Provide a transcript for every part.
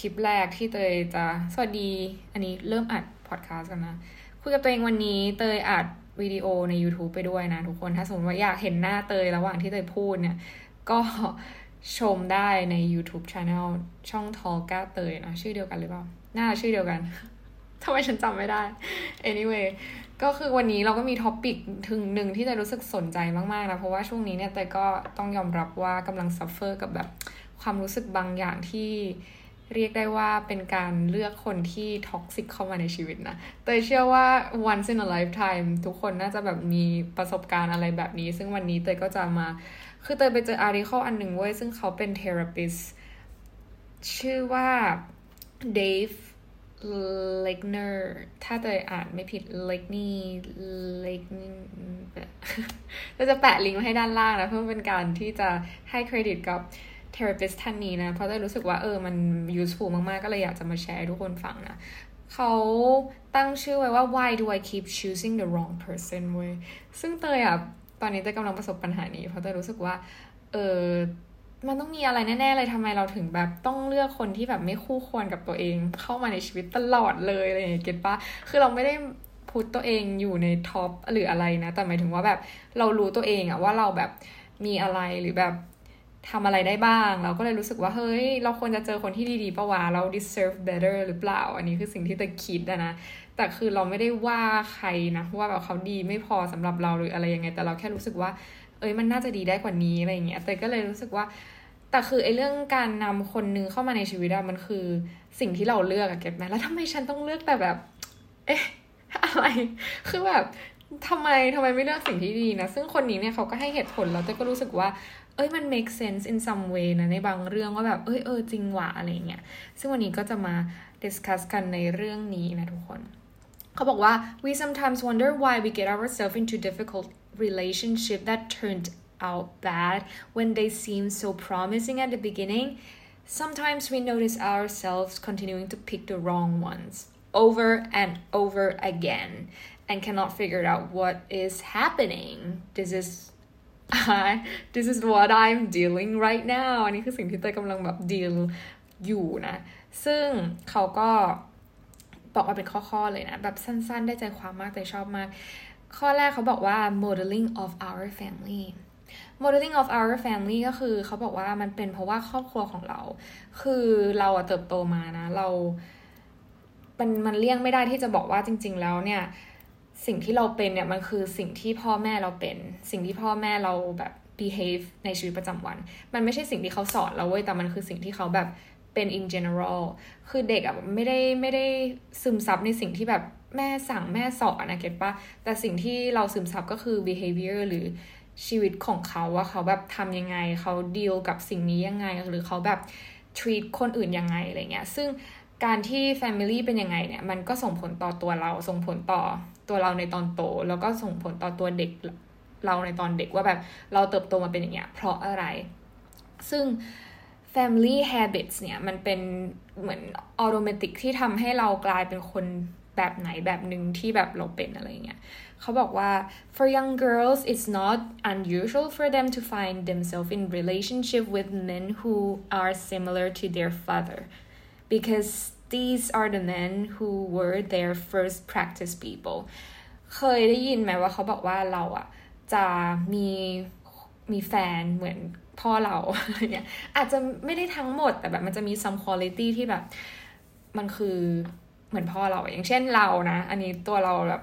คลิปแรกที่เตยจะสวัสดี อันนี้เริ่มอัดพอดแคสต์กันนะ คุยกับตัวเองวันนี้เตยอัดวิดีโอใน YouTube ไปด้วยนะทุกคน ถ้าสมมติว่าอยากเห็นหน้าเตยระหว่างที่เตยพูดเนี่ย ก็ชมได้ใน YouTube Channel ช่องทอก้าเตยนะ ชื่อเดียวกันหรือเปล่า น่าชื่อเดียวกันทำไมฉันจำไม่ได้ anyway ก็คือวันนี้เราก็มี topic ถึงหนึ่งที่เตยรู้สึกสนใจมากๆนะ เพราะว่าช่วงนี้เนี่ยเตยก็ต้องยอมรับว่ากำลัง suffer กับแบบความรู้สึกบางอย่างที่ เรียกได้ว่าเป็นการเลือกคนที่ toxic เข้ามาในชีวิตนะเตยเชื่อว่า once in a lifetime ทุกคนน่าจะแบบมีประสบการณ์อะไรแบบนี้ ซึ่งวันนี้เตยก็จะมา คือเตยไปเจอ article อันหนึ่งเว้ย ซึ่งเขาเป็น therapist ชื่อว่า Dave l e g n e r ถ้าเตยอ่านไม่ผิด l e g n y l e g n y เราจะแปะลิงก์ไว้ให้ด้านล่างนะ เพื่อเป็นการที่จะให้เครดิตกับ therapist ท่านนี้นะ เพราะเตยรู้สึกว่าเออมัน useful มาก ๆ ก็เลยอยากจะมาแชร์ให้ทุกคนฟังนะ เขาตั้งชื่อไว้ว่า why do I keep choosing the wrong person เว้ยซึ่งเตยอะ ตอนนี้เตยกำลังประสบปัญหานี้ เพราะเตยรู้สึกว่า เออมันต้องมีอะไรแน่ๆเลยทำไมเราถึงแบบต้องเลือกคนที่แบบไม่คู่ควรกับตัวเอง เข้ามาในชีวิตตลอดเลยอะไรอย่างเงี้ยเก็ตปะคือเราไม่ได้พูดตัวเองอยู่ในท็อปหรืออะไรนะ แต่หมายถึงว่าแบบเรารู้ตัวเองอะว่าเราแบบมีอะไรหรือแบบ ทำอะไรได้บ้าง เราก็เลยรู้สึกว่าเฮ้ย เราควรจะเจอคนที่ดีๆปะวะเรา deserve better หรือเปล่า อันนี้คือสิ่งที่เตยคิดนะ แต่คือเราไม่ได้ว่าใครนะ ว่าแบบเขาดีไม่พอสำหรับเราหรืออะไรยังไง แต่เราแค่รู้สึกว่า เอ้ยมันน่าจะดีได้กว่านี้อะไรอย่างเงี้ยเตยก็เลยรู้สึกว่า แต่คือไอ้เรื่องการนำคนนึงเข้ามาในชีวิตอะมันคือสิ่งที่เราเลือกอะเก็ตไหมแล้วทำไมฉันต้องเลือกแต่แบบ เอ๊ะอะไร คือแบบทำไมทำไมไม่เลือกสิ่งที่ดีนะ ซึ่งคนนี้เนี่ยเขาก็ให้เหตุผลแล้วแต่ก็รู้สึกว่า เอ้ยมัน make sense in some way นะในบางเรื่องว่าแบบ เอ้ยเออจริงว่ะอะไรเงี้ย ซึ่งวันนี้ก็จะมา discuss กันในเรื่องนี้นะทุกคน เขาบอกว่า we sometimes wonder why we get ourselves into difficult relationship that turned out bad when they seem so promising at the beginning. Sometimes we notice ourselves continuing to pick the wrong ones over and over again and cannot figure out what is happening. This is I this is what I'm dealing right now อันนี้คือสิ่งที่เตยกำลังแบบ deal อยู่นะ ซึ่งเขาก็บอกว่าเป็นข้อๆเลยนะ แบบสั้นๆ ได้ใจความมากเตยชอบมาก ข้อแรกเขาบอกว่า modeling of our family modeling of our family ก็คือเขาบอกว่ามันเป็นเพราะว่าครอบครัวของเรา คือเราเติบโตมานะ เรามันมันเลี่ยงไม่ได้ที่จะบอกว่าจริง ๆ แล้วเนี่ย สิ่งที่เราเป็นเนี่ยมันคือสิ่งที่พ่อแม่เราเป็น สิ่งที่พ่อแม่เราแบบ behave ในชีวิตประจำวัน มันไม่ใช่สิ่งที่เขาสอนเราเว้ยแต่มันคือสิ่งที่เขาแบบเป็น in general คือเด็กอะไม่ได้ไม่ได้ซึมซับในสิ่งที่แบบแม่สั่งแม่สอนนะเก็ตปะแต่สิ่งที่เราซึมซับก็คือ behavior หรือชีวิตของเขาว่าเขาแบบทำยังไง เขาดีลกับสิ่งนี้ยังไง หรือเขาแบบ treat คนอื่นยังไงอะไรเงี้ย ซึ่งการที่ family เป็นยังไงเนี่ย มันก็ส่งผลต่อตัวเรา ส่งผลต่อ ตัวเราในตอนโต แล้วก็ส่งผลต่อตัวเด็กเราในตอนเด็กว่าแบบเราเติบโตมาเป็นอย่างเงี้ยเพราะอะไร ซึ่ง family habits เนี่ย มันเป็นเหมือน automatic ที่ทำให้เรากลายเป็นคนแบบไหนแบบหนึ่งที่แบบเราเป็นอะไรเงี้ยเขาบอกว่า for young girls it's not unusual for them to find themselves in relationship with men who are similar to their father because these are the men who were their first practice people เคยได้ยินไหมว่าเขาบอกว่าเราอะจะมีมีแฟนเหมือนพ่อเราเนี่ยอาจจะไม่ได้ทั้งหมดแต่แบบมันจะมี some quality ที่แบบ มันคือเหมือนพ่อเรา อย่างเช่นเรานะ อันนี้ตัวเราแบบ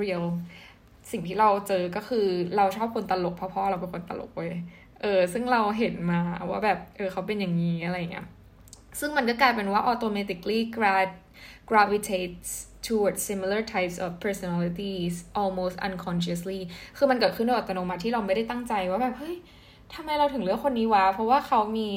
real สิ่งที่เราเจอก็คือเราชอบคนตลกเพราะพ่อเราเป็นคนตลกเว้ยเออ ซึ่งเราเห็นมาว่าแบบ เออเขาเป็นอย่างนี้อะไรเงี้ย ซึ่งมันก็กลายเป็นว่า automatically gravitates towards similar types of personalities almost unconsciously คือมันเกิดขึ้นโดยอัตโนมัติที่เราไม่ได้ตั้งใจว่าแบบเฮ้ยทำไมเราถึงเลือกคนนี้วะ เพราะว่าเขามี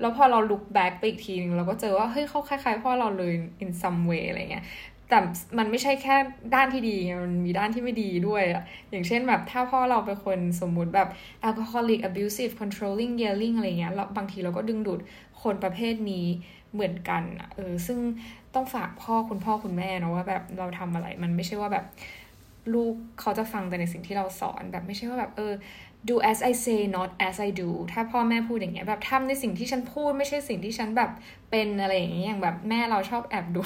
แล้วพอเรา look back ไปอีกทีนึงเราก็เจอว่า เฮ้ยเขาคล้ายๆพ่อเราเลย in some way อะไรเงี้ย แต่มันไม่ใช่แค่ด้านที่ดี มันมีด้านที่ไม่ดีด้วยอะอย่างเช่นแบบถ้าพ่อเราเป็นคนสมมุติแบบ alcoholic abusive controlling yelling อะไรเงี้ยบางทีเราก็ดึงดูดคนประเภทนี้เหมือนกันเออซึ่งต้องฝากพ่อคุณพ่อคุณแม่นะว่าแบบเราทำอะไร มันไม่ใช่ว่าแบบลูกเขาจะฟังแต่ในสิ่งที่เราสอนแบบไม่ใช่ว่าแบบเออ do as I say not as I do ถ้าพ่อแม่พูดอย่างเงี้ยแบบทำในสิ่งที่ฉันพูดไม่ใช่สิ่งที่ฉันแบบเป็นอะไรอย่างเงี้ยอย่างแบบแม่เราชอบแอบดู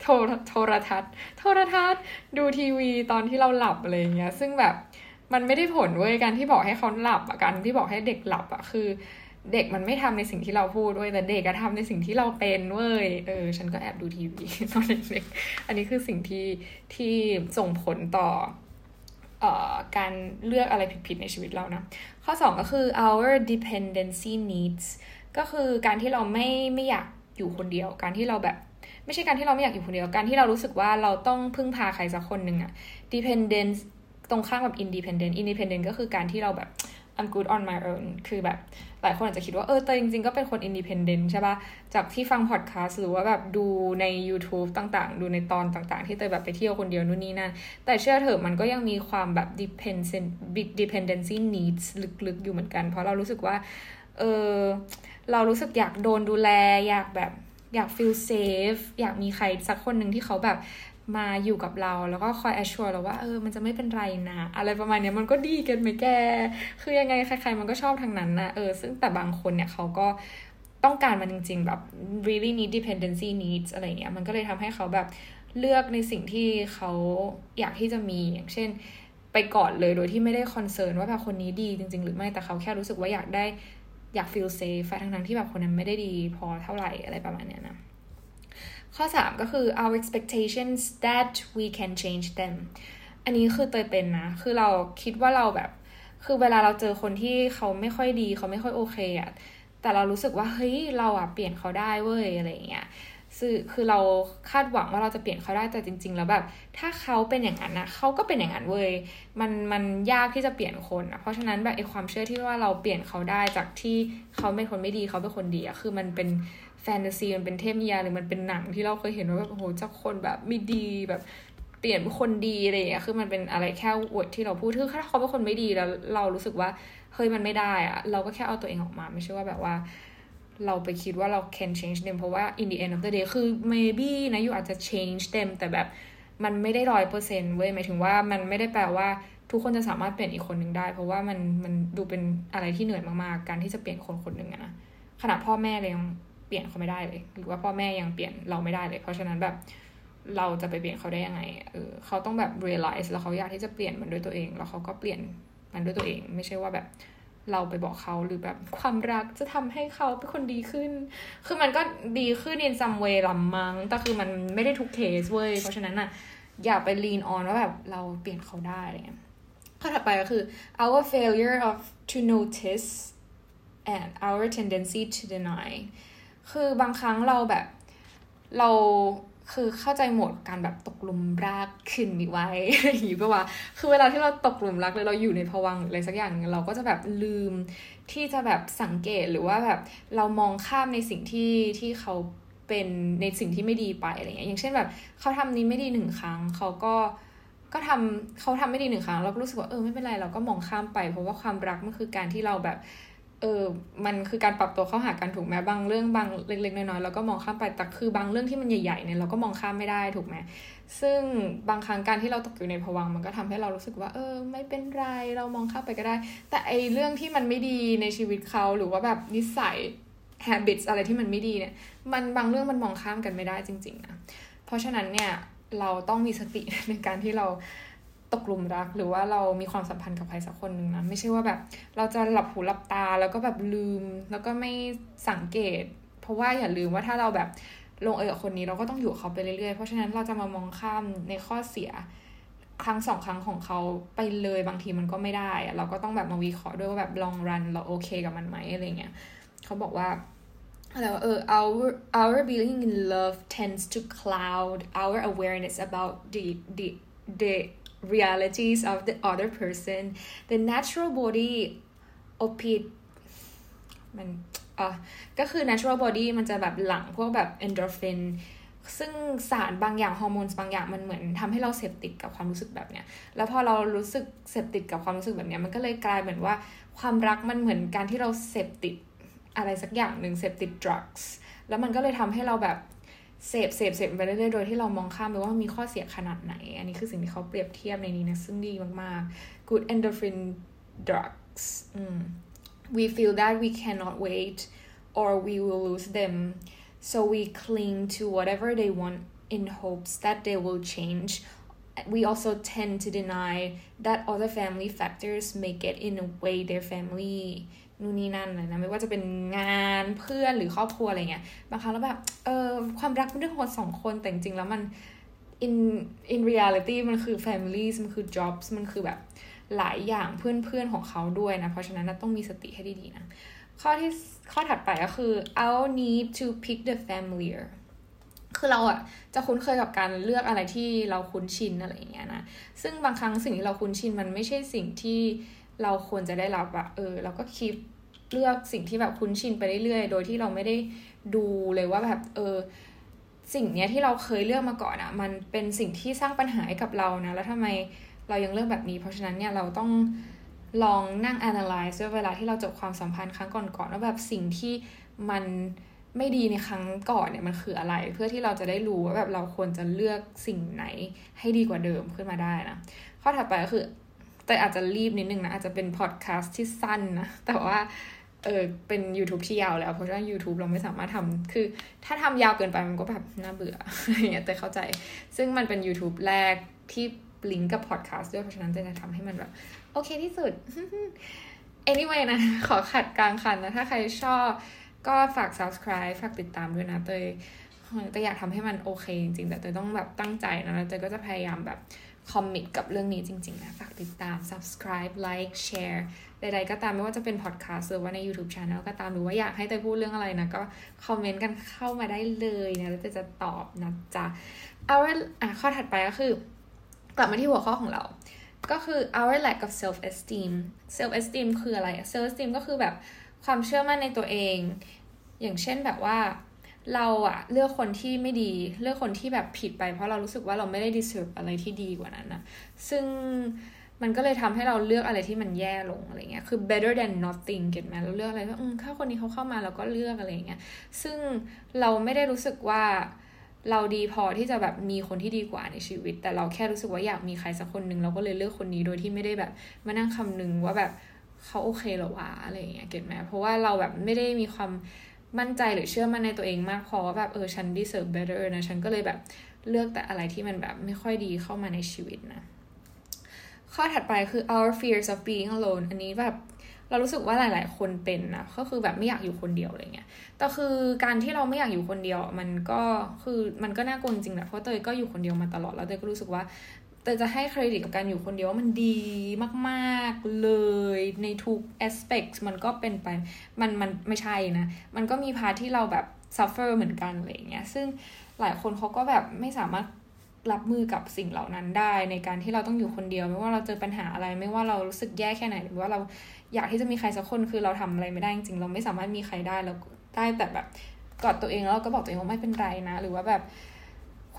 โทรโทรทัศน์ โทรทัศน์ ดูทีวีตอนที่เราหลับอะไรอย่างเงี้ย ซึ่งแบบมันไม่ได้ผลเว้ยการที่บอกให้เขาหลับอะการที่บอกให้เด็กหลับอะคือเด็กมันไม่ทำในสิ่งที่เราพูดด้วยแต่เด็กก็ทำในสิ่งที่เราเป็นเว้ยเออ ฉันก็แอบดูทีวีตอนเด็กๆอันนี้คือสิ่งที่ที่ส่งผลต่อ การเลือกอะไรผิดๆในชีวิตเรานะ ข้อ 2 ก็คือ our dependency needs ก็คือการที่เราไม่ไม่อยากอยู่คนเดียว การที่เราแบบไม่ใช่การที่เราไม่อยากอยู่คนเดียว การที่เรารู้สึกว่าเราต้องพึ่งพาใครสักคนหนึ่งอะ dependence ตรงข้างแบบ independent independent ก็คือการที่เราแบบ I'm good on my own คือแบบหลายคนอาจจะคิดว่า เออแต่จริงๆ ก็เป็นคน independent ใช่ปะจากที่ฟังพอดแคสต์หรือว่าแบบดูใน YouTube ต่างๆ ดูในตอนต่างๆ ที่เตยแบบไปเที่ยวคนเดียวนู่นนี่นั่น แต่เชื่อเถอะมันก็ยังมีความแบบ dependent dependency needs ลึกๆ อยู่เหมือนกัน เพราะเรารู้สึกว่า เออเรารู้สึกอยากโดนดูแล อยากแบบอยาก feel safe อยากมีใครสักคนหนึ่งที่เขาแบบ มาอยู่กับเราแล้วก็คอย assure เราว่าเออมันจะไม่เป็นไรนะ อะไรประมาณนี้มันก็ดีกันไหมแก คือยังไงใครๆมันก็ชอบทางนั้นนะเออซึ่งแต่บางคนเนี่ยเขาก็ต้องการมันจริง ๆ แบบ really need dependency needs อะไรเงี้ยมันก็เลยทำให้เขาแบบเลือกในสิ่งที่เขาอยากที่จะมีอย่างเช่นไปก่อนเลยโดยที่ไม่ได้คอนเซิร์นว่าแบบคนนี้ดีจริง ๆ หรือไม่แต่เขาแค่รู้สึกว่าอยากได้อยาก feel safe ทั้งๆที่แบบคนนั้นไม่ได้ดีพอเท่าไหร่อะไรประมาณเนี้ยนะ ข้อ 3 ก็คือ our expectations that we can change them อันนี้คือเตยเป็นนะ คือเราคิดว่าเราแบบ คือเวลาเราเจอคนที่เขาไม่ค่อยดี เขาไม่ค่อยโอเคอะแต่เรารู้สึกว่า เฮ้ย เราอะเปลี่ยนเขาได้เว้ย อะไรอย่างเงี้ยคือคือเราคาดหวังว่าเราจะเปลี่ยนเขาได้แต่จริง ๆ แล้วแบบ ถ้าเขาเป็นอย่างนั้นนะเขาก็เป็นอย่างนั้นเว้ยมันมันยากที่จะเปลี่ยนคนอะเพราะฉะนั้นแบบไอความเชื่อที่ว่าเราเปลี่ยนเขาได้จากที่เขาเป็นคนไม่ดีเขาเป็นคนดีอะคือมันเป็น แฟนตาซีมันเป็นเทพนิยายหรือมันเป็นหนังที่เราเคยเห็นว่าแบบโอ้โหเจ้าคนแบบไม่ดีแบบเปลี่ยนเป็นคนดีอะไรอย่างเงี้ยคือมันเป็นอะไรแค่วดที่เราพูดคือถ้าเขาเป็นคนไม่ดีแล้วเรารู้สึกว่าเฮ้ยมันไม่ได้อะเราก็แค่เอาตัวเองออกมาไม่ใช่ว่าแบบว่าเราไปคิดว่าเรา can change them เพราะว่า in the end of the day คือ maybe นะอยู่อาจจะ change them แต่แบบมันไม่ได้ร้อยเปอร์เซ็นต์เว้ยหมายถึงว่ามันไม่ได้แปลว่าทุกคนจะสามารถเปลี่ยนอีกคนหนึ่งได้ เพราะว่ามันมันดูเป็นอะไรที่เหนื่อยมากๆ การที่จะเปลี่ยนคนคนหนึ่งอะนะขนาดพ่อแม่เลยยัง เปลี่ยนเขาไม่ได้เลย หรือว่าพ่อแม่ยังเปลี่ยนเราไม่ได้เลย เพราะฉะนั้นแบบเราจะไปเปลี่ยนเขาได้ยังไง เออเขาต้องแบบ realize แล้วเขาอยากที่จะเปลี่ยนมันด้วยตัวเอง แล้วเขาก็เปลี่ยนมันด้วยตัวเอง ไม่ใช่ว่าแบบเราไปบอกเขาหรือแบบความรักจะทำให้เขาเป็นคนดีขึ้น คือมันก็ดีขึ้นใน some way ลำมังแต่คือมันไม่ได้ทุกเคสเว้ย เพราะฉะนั้นอะอย่าไป lean on ว่าแบบเราเปลี่ยนเขาได้อะไรเงี้ยข้อถัดไปก็คือ our failure of to notice and our tendency to deny คือบางครั้งเราแบบ เราคือเข้าใจหมดการแบบตกหลุมรักขึ้นมีไว้อย่างนี้ปะวะคือเวลาที่เราตกหลุมรักเลยเราอยู่ในภวังอะไรสักอย่างเราก็จะแบบลืมที่จะแบบสังเกตหรือว่าแบบเรามองข้ามในสิ่งที่ที่เขาเป็นในสิ่งที่ไม่ดีไปอะไรเงี้ยอย่างเช่นแบบเขาทำนี้ไม่ดีหนึ่งครั้งเขาก็ก็ทำเขาทำไม่ดีหนึ่งครั้งเราก็รู้สึกว่าเออไม่เป็นไรเราก็มองข้ามไป เพราะว่าความรักมันคือการที่เราแบบ เออมันคือการปรับตัวเข้าหากันถูกไหมบางเรื่องบางเล็กๆน้อยๆเราก็มองข้ามไปแต่คือบางเรื่องที่มันใหญ่ๆเนี่ยเราก็มองข้ามไม่ได้ถูกไหมซึ่งบางครั้งการที่เราตกอยู่ในภวังมันก็ทำให้เรารู้สึกว่า เออ ไม่เป็นไรเรามองข้ามไปก็ได้ แต่ไอเรื่องที่มันไม่ดีในชีวิตเขาหรือว่าแบบนิสัย habits อะไรที่มันไม่ดีเนี่ย มันบางเรื่องมันมองข้ามกันไม่ได้จริงๆนะเพราะฉะนั้นเนี่ยเราต้องมีสติในการที่เรา ตกลุมรัก หรือว่าเรามีความสัมพันธ์กับใครสักคนหนึ่งนะไม่ใช่ว่าแบบ เราจะหลับหูหลับตาแล้วก็แบบลืม แล้วก็ไม่สังเกต เพราะว่าอย่าลืมว่าถ้าเราแบบลงเอยกับคนนี้เราก็ต้องอยู่เขาไปเรื่อยๆ เพราะฉะนั้นเราจะมามองข้ามในข้อเสียครั้งสองครั้งของเขาไปเลยบางทีมันก็ไม่ได้อะเราก็ต้องแบบมาวิเคราะห์ด้วยว่าแบบ long run เราโอเคกับมันไหมอะไรเงี้ยเขาบอกว่าอะไรว่าเออ our our being in love tends to cloud our awareness about the the the realities of the other person the natural body opid มันอะก็คือ natural body มันจะแบบหลังพวกแบบ endorphin ซึ่งสารบางอย่างฮอร์โมนบางอย่างมันเหมือนทำให้เราเสพติดกับความรู้สึกแบบเนี้ย แล้วพอเรารู้สึกเสพติดกับความรู้สึกแบบเนี้ยมันก็เลยกลายเหมือนว่าความรักมันเหมือนการที่เราเสพติดอะไรสักอย่างหนึ่งเสพติด drugs แล้วมันก็เลยทำให้เราแบบ เสพเสพเสพไปเรื่อยๆโดยที่เรามองข้ามไปว่ามันมีข้อเสียขนาดไหน อันนี้คือสิ่งที่เขาเปรียบเทียบในนี้นะซึ่งดีมากๆ good endorphin drugs we feel that we cannot wait or we will lose them so we cling to whatever they want in hopes that they will change we also tend to deny that other family factors make it in a way their family นู่นนี่นั่นเลยนะไม่ว่าจะเป็นงานเพื่อนหรือครอบครัวอะไรเงี้ยบางครั้งแล้วแบบเออความรักเป็นเรื่องคนสองคนแต่จริงๆแล้วมัน in in reality มันคือ families มันคือ jobs มันคือแบบหลายอย่างเพื่อนๆของเขาด้วยนะ เพราะฉะนั้นต้องมีสติให้ดีๆนะ ข้อที่ข้อถัดไปก็คือ I'll need to pick the familiar คือเราอะจะคุ้นเคยกับการเลือกอะไรที่เราคุ้นชินอะไรอย่างเงี้ยนะ ซึ่งบางครั้งสิ่งที่เราคุ้นชินมันไม่ใช่สิ่งที่ เราควรจะได้รับอะเออเราก็คิดเลือกสิ่งที่แบบคุ้นชินไปเรื่อยๆ โดยที่เราไม่ได้ดูเลยว่าแบบเออสิ่งเนี้ยที่เราเคยเลือกมาก่อนอะมันเป็นสิ่งที่สร้างปัญหาให้กับเรานะ แล้วทำไมเรายังเลือกแบบนี้ เพราะฉะนั้นเนี่ยเราต้องลองนั่ง analyze ด้วยเวลาที่เราจบความสัมพันธ์ครั้งก่อนๆว่าแบบสิ่งที่มันไม่ดีในครั้งก่อนเนี่ยมันคืออะไร เพื่อที่เราจะได้รู้ว่าแบบเราควรจะเลือกสิ่งไหนให้ดีกว่าเดิมขึ้นมาได้นะข้อถัดไปก็คือ แต่อาจจะรีบนิดนึงนะ อาจจะเป็นพอดแคสต์ที่สั้นนะ แต่ว่าเออเป็น YouTube ที่ยาวแล้ว เพราะว่า YouTube เราไม่สามารถทำคือ ถ้าทำยาวเกินไปมันก็แบบน่าเบื่ออย่างเงี้ยแต่เข้าใจ ซึ่งมันเป็น YouTube แรกที่ลิงก์กับพอดแคสต์ด้วยเพราะฉะนั้นจะทำให้มันแบบ โอเคที่สุด anyway นะ ขอขัดกลางคันนะ ถ้าใครชอบก็ฝาก subscribe ฝากติดตามด้วยนะเตยแต่อยากทำให้มันโอเคจริงๆ แต่เตยต้องแบบตั้งใจนะแล้วเตยก็จะพยายามแบบ คอมมิตกับเรื่องนี้จริง ๆ นะ ฝากติดตาม subscribe like share ใดๆก็ตามไม่ว่าจะเป็น podcast หรือว่าใน YouTube channel ก็ตามหรือว่าอยากให้เตยพูดเรื่องอะไรนะ ก็คอมเมนต์กันเข้ามาได้เลยนะแล้วเตยจะตอบนะจ๊ะเอาอะข้อถัดไปก็คือ กลับมาที่หัวข้อของเราก็คือ our lack of self esteem self esteem คืออะไร self esteem ก็คือแบบความเชื่อมั่นในตัวเอง อย่างเช่นแบบว่า เราอะเลือกคนที่ไม่ดี เลือกคนที่แบบผิดไป เพราะเรารู้สึกว่าเราไม่ได้ deserve อะไรที่ดีกว่านั้นนะซึ่งมันก็เลยทำให้เราเลือกอะไรที่มันแย่ลงอะไรเงี้ย คือ better than nothing เก็ตไหมเราเลือกอะไรว่าอืมถ้าคนนี้เขาเข้ามาเราก็เลือกอะไรเงี้ย ซึ่งเราไม่ได้รู้สึกว่าเราดีพอที่จะแบบมีคนที่ดีกว่าในชีวิต แต่เราแค่รู้สึกว่าอยากมีใครสักคนหนึ่งเราก็เลยเลือกคนนี้โดยที่ไม่ได้แบบมานั่งคำนึงว่าแบบเขาโอเคหรอวะอะไรเงี้ย เก็ตไหมเพราะว่าเราแบบไม่ได้มีความ มั่นใจหรือเชื่อมั่นในตัวเองมากพอว่าแบบเออฉัน deserve better นะ ฉันก็เลยแบบเลือกแต่อะไรที่มันแบบไม่ค่อยดีเข้ามาในชีวิตนะ ข้อถัดไปคือ our fears of being alone อันนี้แบบเรารู้สึกว่าหลาย ๆ คนเป็นนะก็คือแบบไม่อยากอยู่คนเดียวอะไรเงี้ย แต่คือการที่เราไม่อยากอยู่คนเดียว มันก็คือมันก็น่ากลัวจริงๆแหละเพราะเตยก็อยู่คนเดียวมาตลอดแล้วเตยก็รู้สึกว่า เตยจะให้เครดิตกับการอยู่คนเดียวว่ามันดีมากๆเลยในทุก aspect มันก็เป็นไป มันมันไม่ใช่นะ มันก็มีพาที่เราแบบ suffer เหมือนกันอะไรเงี้ย ซึ่งหลายคนเขาก็แบบไม่สามารถรับมือกับสิ่งเหล่านั้นได้ในการที่เราต้องอยู่คนเดียว ไม่ว่าเราเจอปัญหาอะไร ไม่ว่าเรารู้สึกแย่แค่ไหน หรือว่าเราอยากที่จะมีใครสักคนคือเราทำอะไรไม่ได้จริงๆเราไม่สามารถมีใครได้เราได้แต่แบบกอดตัวเองแล้วก็บอกตัวเองว่าไม่เป็นไรนะ หรือว่าแบบ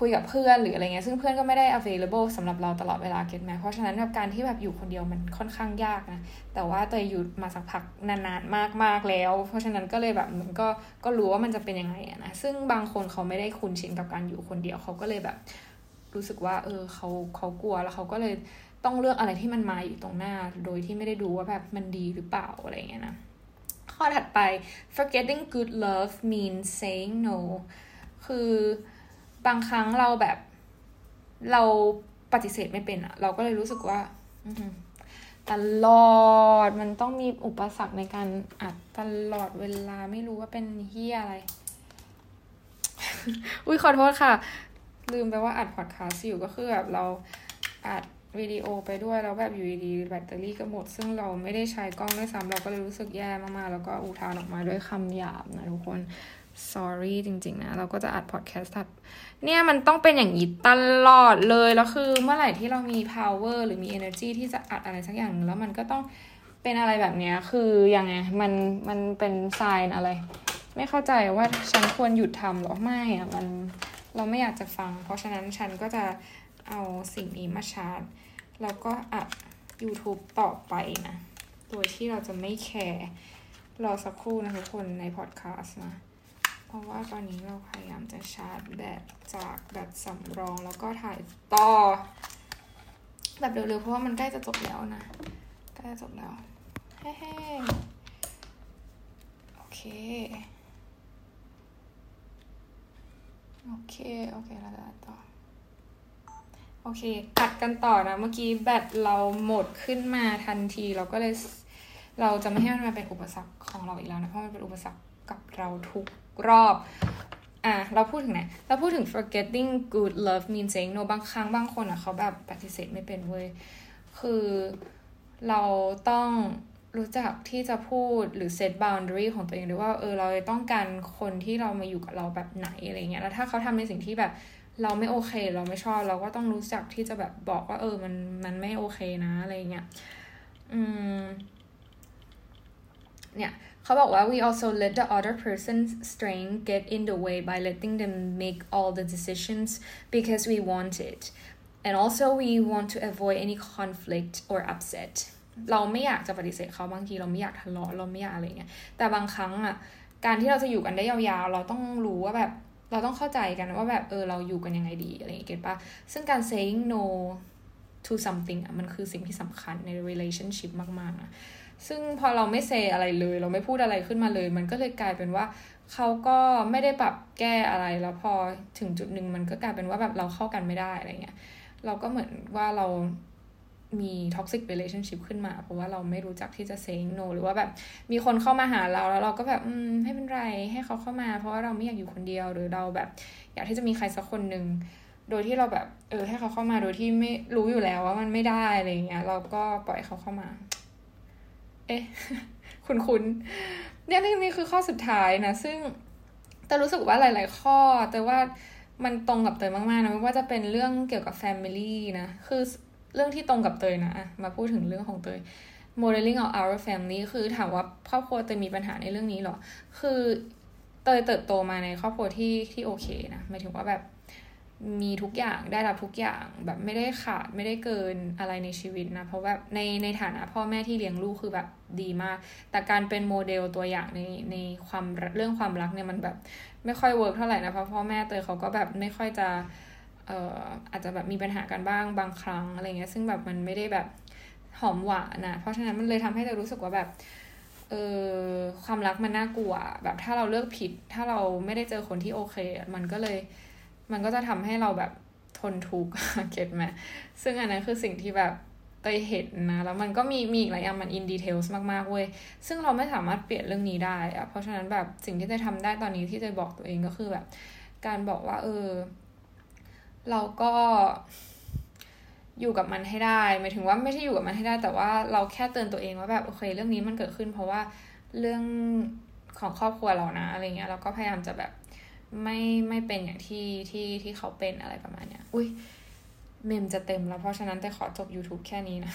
คุยกับเพื่อนหรืออะไรเงี้ยซึ่งเพื่อนก็ไม่ได้ available สำหรับเราตลอดเวลาเก็ตไหมเพราะฉะนั้นแบบการที่แบบอยู่คนเดียวมันค่อนข้างยากนะแต่ว่าเตยอยู่มาสักพักนานๆมากๆแล้ว เพราะฉะนั้นก็เลยแบบมันก็ก็รู้ว่ามันจะเป็นยังไงอะนะซึ่งบางคนเขาไม่ได้คุ้นชินกับการอยู่คนเดียวเขาก็เลยแบบ รู้สึกว่า เออเขาเขากลัวแล้วเขาก็เลยต้องเลือกอะไรที่มันมาอยู่ตรงหน้า โดยที่ไม่ได้ดูว่าแบบมันดีหรือเปล่าอะไรเงี้ยนะข้อถัดไป forgetting good love means saying no คือ บางครั้งเราแบบ เราปฏิเสธไม่เป็นอะเราก็เลยรู้สึกว่าตลอดมันต้องมีอุปสรรคในการอัดตลอดเวลาไม่รู้ว่าเป็นเฮียอะไร อุ้ยขอโทษค่ะ ลืมไปว่าอัดพอดคาสต์อยู่ก็คือแบบเราอัดวิดีโอไปด้วยแล้วแบบอยู่ดีแบตเตอรี่ก็หมด ซึ่งเราไม่ได้ใช้กล้องด้วยซ้ำเราก็เลยรู้สึกแย่มากๆ แล้วก็อุทานออกมาด้วยคำหยาบนะทุกคน sorry จริงๆนะ เราก็จะอัดพอดแคสต์ถัดเนี่ยมันต้องเป็นอย่างนี้ตลอดเลย แล้วคือเมื่อไหร่ที่เรามี power หรือมี energy ที่จะอัดอะไรสักอย่างแล้วมันก็ต้องเป็นอะไรแบบเนี้ยคือยังไงมันมันเป็น sign อะไร ไม่เข้าใจว่าฉันควรหยุดทำหรอไม่อะมันเราไม่อยากจะฟัง เพราะฉะนั้นฉันก็จะเอาสิ่งนี้มาชาร์จ แล้วก็อัด YouTube ต่อไปนะ โดยที่เราจะไม่แคร์รอสักครู่นะทุกคนในพอดแคสต์นะ เพราะว่าตอนนี้เราพยายามจะชาร์จแบตจากแบตสำรองแล้วก็ถ่ายต่อ แบบเร็วๆเพราะว่ามันใกล้จะจบแล้วนะ ใกล้จะจบแล้วเฮ้โอเค โอเค โอเคแล้วต่อโอเคอัดกันต่อนะ เมื่อกี้แบตเราหมดขึ้นมาทันที เราก็เลย เราจะไม่ให้มันมาเป็นอุปสรรคของเราอีกแล้วนะ เพราะมันเป็นอุปสรรค กับเราทุกรอบ อะเราพูดถึงไหนเราพูดถึง forgetting good love means saying no บางครั้งบางคนอะเขาแบบปฏิเสธไม่เป็นเว้ย คือเราต้องรู้จักที่จะพูดหรือ set boundary ของตัวเองด้วยว่าเออเราต้องการคนที่เรามาอยู่กับเราแบบไหนอะไรเงี้ย แล้วถ้าเขาทำในสิ่งที่แบบเราไม่โอเค เราไม่ชอบเราก็ต้องรู้จักที่จะแบบบอกว่า เออมันมันไม่โอเคนะอะไรเงี้ย อืม เนี่ย เขาบอกว่า we also let the other person's strength get in the way by letting them make all the decisions because we want it and also we want to avoid any conflict or upset เราไม่อยากจะปฏิเสธเขาบางทีเราไม่อยากทะเลาะเราไม่อยากอะไรเงี้ยแต่บางครั้งอะการที่เราจะอยู่กันได้ยาวๆ เราต้องรู้ว่าแบบเราต้องเข้าใจกันว่าแบบเออเราอยู่กันยังไงดีอะไรเงี้ยเก็ตปะซึ่งการ saying no to something อะมันคือสิ่งที่สำคัญใน relationship มากๆนะ ซึ่งพอเราไม่เซอะไรเลย เราไม่พูดอะไรขึ้นมาเลย มันก็เลยกลายเป็นว่าเขาก็ไม่ได้ปรับแก้อะไรแล้วพอถึงจุดหนึ่งมันก็กลายเป็นว่าแบบเราเข้ากันไม่ได้อะไรเงี้ยเราก็เหมือนว่าเรามี toxic relationship ขึ้นมา เพราะว่าเราไม่รู้จักที่จะ say no หรือว่าแบบมีคนเข้ามาหาเราแล้วเราก็แบบอืมไม่เป็นไรให้เขาเข้ามา เพราะว่าเราไม่อยากอยู่คนเดียวหรือเราแบบ อยากที่จะมีใครสักคนหนึ่งโดยที่เราแบบเออให้เขาเข้ามาโดยที่ไม่รู้อยู่แล้วว่ามันไม่ได้อะไรเงี้ยเราก็ปล่อยเขาเข้ามา เอ๊ะ คุณคุณเนี่ยนี่นี่คือข้อสุดท้ายนะ ซึ่งแต่รู้สึกว่าหลาย ๆ ข้อ แต่ว่ามันตรงกับเตยมาก ๆ นะไม่ว่าจะเป็นเรื่องเกี่ยวกับ Family นะ คือเรื่องที่ตรงกับเตยนะ มาพูดถึงเรื่องของเตย modeling of our family คือถามว่าครอบครัวเตยมีปัญหาในเรื่องนี้หรอ คือเตยเติบโตมาในครอบครัวที่ที่โอเคนะหมายถึงว่าแบบ มีทุกอย่างได้รับทุกอย่างแบบไม่ได้ขาดไม่ได้เกินอะไรในชีวิตนะ เพราะแบบในในฐานะพ่อแม่ที่เลี้ยงลูกคือแบบดีมาก แต่การเป็นโมเดลตัวอย่างในในความเรื่องความรักเนี่ยมันแบบไม่ค่อย work เท่าไหร่นะเพราะพ่อแม่เตยเขาก็แบบไม่ค่อยจะเอ่ออาจจะแบบมีปัญหากันบ้างบางครั้งอะไรเงี้ยซึ่งแบบมันไม่ได้แบบหอมหวานนะเพราะฉะนั้นมันเลยทำให้เตยรู้สึกว่าแบบเออความรักมันน่ากลัว แบบถ้าเราเลือกผิด ถ้าเราไม่ได้เจอคนที่โอเค มันก็เลย มันก็จะทำให้เราแบบทนทุกข์เก็ตไหมซึ่งอันนั้นคือสิ่งที่แบบเตยเห็นนะ แล้วมันก็มีมีอีกหลายอย่างมันอินดีเทลส์มากๆเว้ย ซึ่งเราไม่สามารถเปลี่ยนเรื่องนี้ได้อะเพราะฉะนั้นแบบสิ่งที่จะทำได้ตอนนี้ที่จะบอกตัวเองก็คือแบบ การบอกว่า เออ เราก็อยู่กับมันให้ได้หมายถึงว่าไม่ใช่อยู่กับมันให้ได้ แต่ว่าเราแค่เตือนตัวเองว่าแบบโอเค เรื่องนี้มันเกิดขึ้น เพราะว่าเรื่องของครอบครัวเรานะอะไรเงี้ยเราก็พยายามจะแบบ ไม่ไม่เป็นอย่างที่ที่ที่เขาเป็นอะไรประมาณเนี้ย อุ้ย เมมจะเต็มแล้วเพราะฉะนั้นแต่ขอจบ YouTube แค่นี้นะ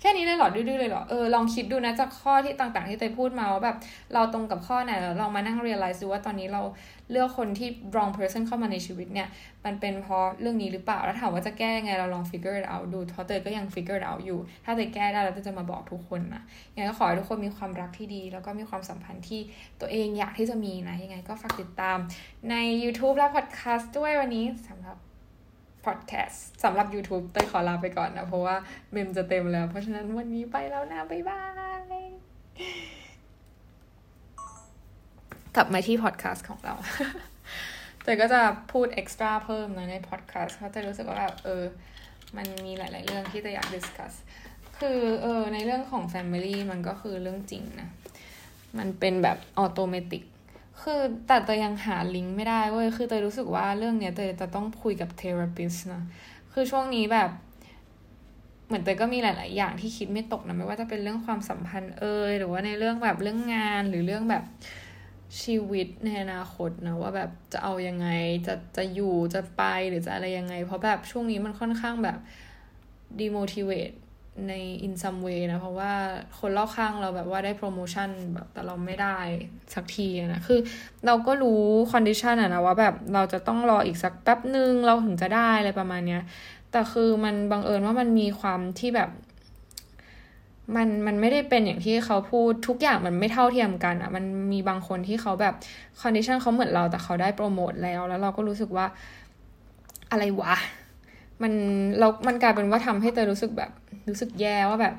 แค่นี้เลยเหรอดื้อๆเลยเหรอ เออลองคิดดูนะจากข้อที่ต่างๆที่เตยพูดมาว่าแบบเราตรงกับข้อไหนแล้วเรามานั่ง realize ดูว่าตอนนี้เราเลือกคนที่ wrong person เข้ามาในชีวิตเนี่ย มันเป็นเพราะเรื่องนี้หรือเปล่า แล้วถามว่าจะแก้ยังไงเราลอง figure it out ดูเพราะเตยก็ยัง figure it out อยู่ ถ้าเตยแก้ได้เราจะมาบอกทุกคนนะยังไงก็ขอให้ทุกคนมีความรักที่ดี แล้วก็มีความสัมพันธ์ที่ตัวเองอยากที่จะมีนะยังไงก็ฝากติดตามใน YouTube และ podcast ด้วยวันนี้สำหรับ พอดแคสต์สำหรับ YouTube เต้ยขอลาไปก่อนนะ เพราะว่าเมมจะเต็มแล้ว เพราะฉะนั้นวันนี้ไปแล้วนะ บ๊ายบาย กลับมาที่พอดแคสต์ของเราเตยก็จะพูด extra เพิ่มนะในพอดแคสต์เพราะเตยรู้สึกว่าแบบเออ มันมีหลาย ๆ เรื่องที่เตยอยาก discuss คือเออในเรื่องของ Family มันก็คือเรื่องจริงนะ มันเป็นแบบ automatic คือแต่เตยยังหาลิงก์ไม่ได้เว้ยคือเตยรู้สึกว่าเรื่องเนี้ยเตยจะต้องคุยกับ therapist นะคือช่วงนี้แบบ เหมือนเตยก็มีหลาย ๆ อย่างที่คิดไม่ตกนะไม่ว่าจะเป็นเรื่องความสัมพันธ์เอยหรือว่าในเรื่องแบบเรื่องงานหรือเรื่องแบบชีวิตในอนาคตนะว่าแบบจะเอายังไงจะจะอยู่จะไปหรือจะอะไรยังไง เพราะแบบช่วงนี้มันค่อนข้างแบบ demotivate ใน in some way นะ เพราะว่าคนรอบข้างเราแบบว่าได้โปรโมชั่นแบบแต่เราไม่ได้สักทีนะคือเราก็รู้คอนดิชันอะนะว่าแบบเราจะต้องรออีกสักแป๊บหนึ่งเราถึงจะได้อะไรประมาณเนี้ย แต่คือมันบังเอิญว่ามันมีความที่แบบ มันมันไม่ได้เป็นอย่างที่เขาพูดทุกอย่างมันไม่เท่าเทียมกันอะมันมีบางคนที่เขาแบบคอนดิชันเขาเหมือนเราแต่เขาได้โปรโมทแล้ว แล้วเราก็รู้สึกว่าอะไรวะมันเรา มันกลายเป็นว่าทำให้เตยรู้สึกแบบ รู้สึกแย่ว่าแบบ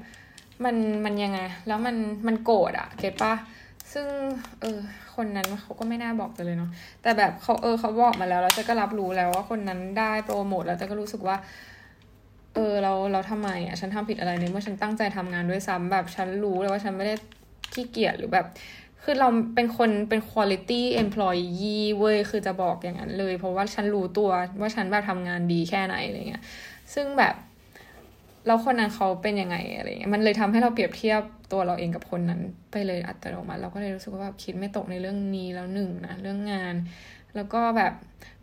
มันมันยังไง แล้วมันมันโกรธอะเก็ตปะซึ่งเออคนนั้นเขาก็ไม่น่าบอกเลยเนาะแต่แบบเขาเออเขาบอกมาแล้วแล้วเจะก็รับรู้แล้วว่าคนนั้นได้โปรโมทแล้วเจะก็รู้สึกว่า เออเราเราทำไมอะฉันทำผิดอะไรเนี่ยเมื่อฉันตั้งใจทำงานด้วยซ้ำแบบฉันรู้เลยว่าฉันไม่ได้ขี้เกียจหรือแบบ คือเราเป็นคนเป็น quality employee เว้ยคือจะบอกอย่างนั้นเลย เพราะว่าฉันรู้ตัวว่าฉันแบบทำงานดีแค่ไหนอะไรเงี้ยซึ่งแบบ แล้วคนนั้นเขาเป็นยังไงอะไรเงี้ยมันเลยทำให้เราเปรียบเทียบตัวเราเองกับคนนั้น ไปเลยอัตโนมัติเราก็เลยรู้สึกว่าแบบคิดไม่ตกในเรื่องนี้แล้วหนึ่งนะเรื่องงาน แล้วก็แบบ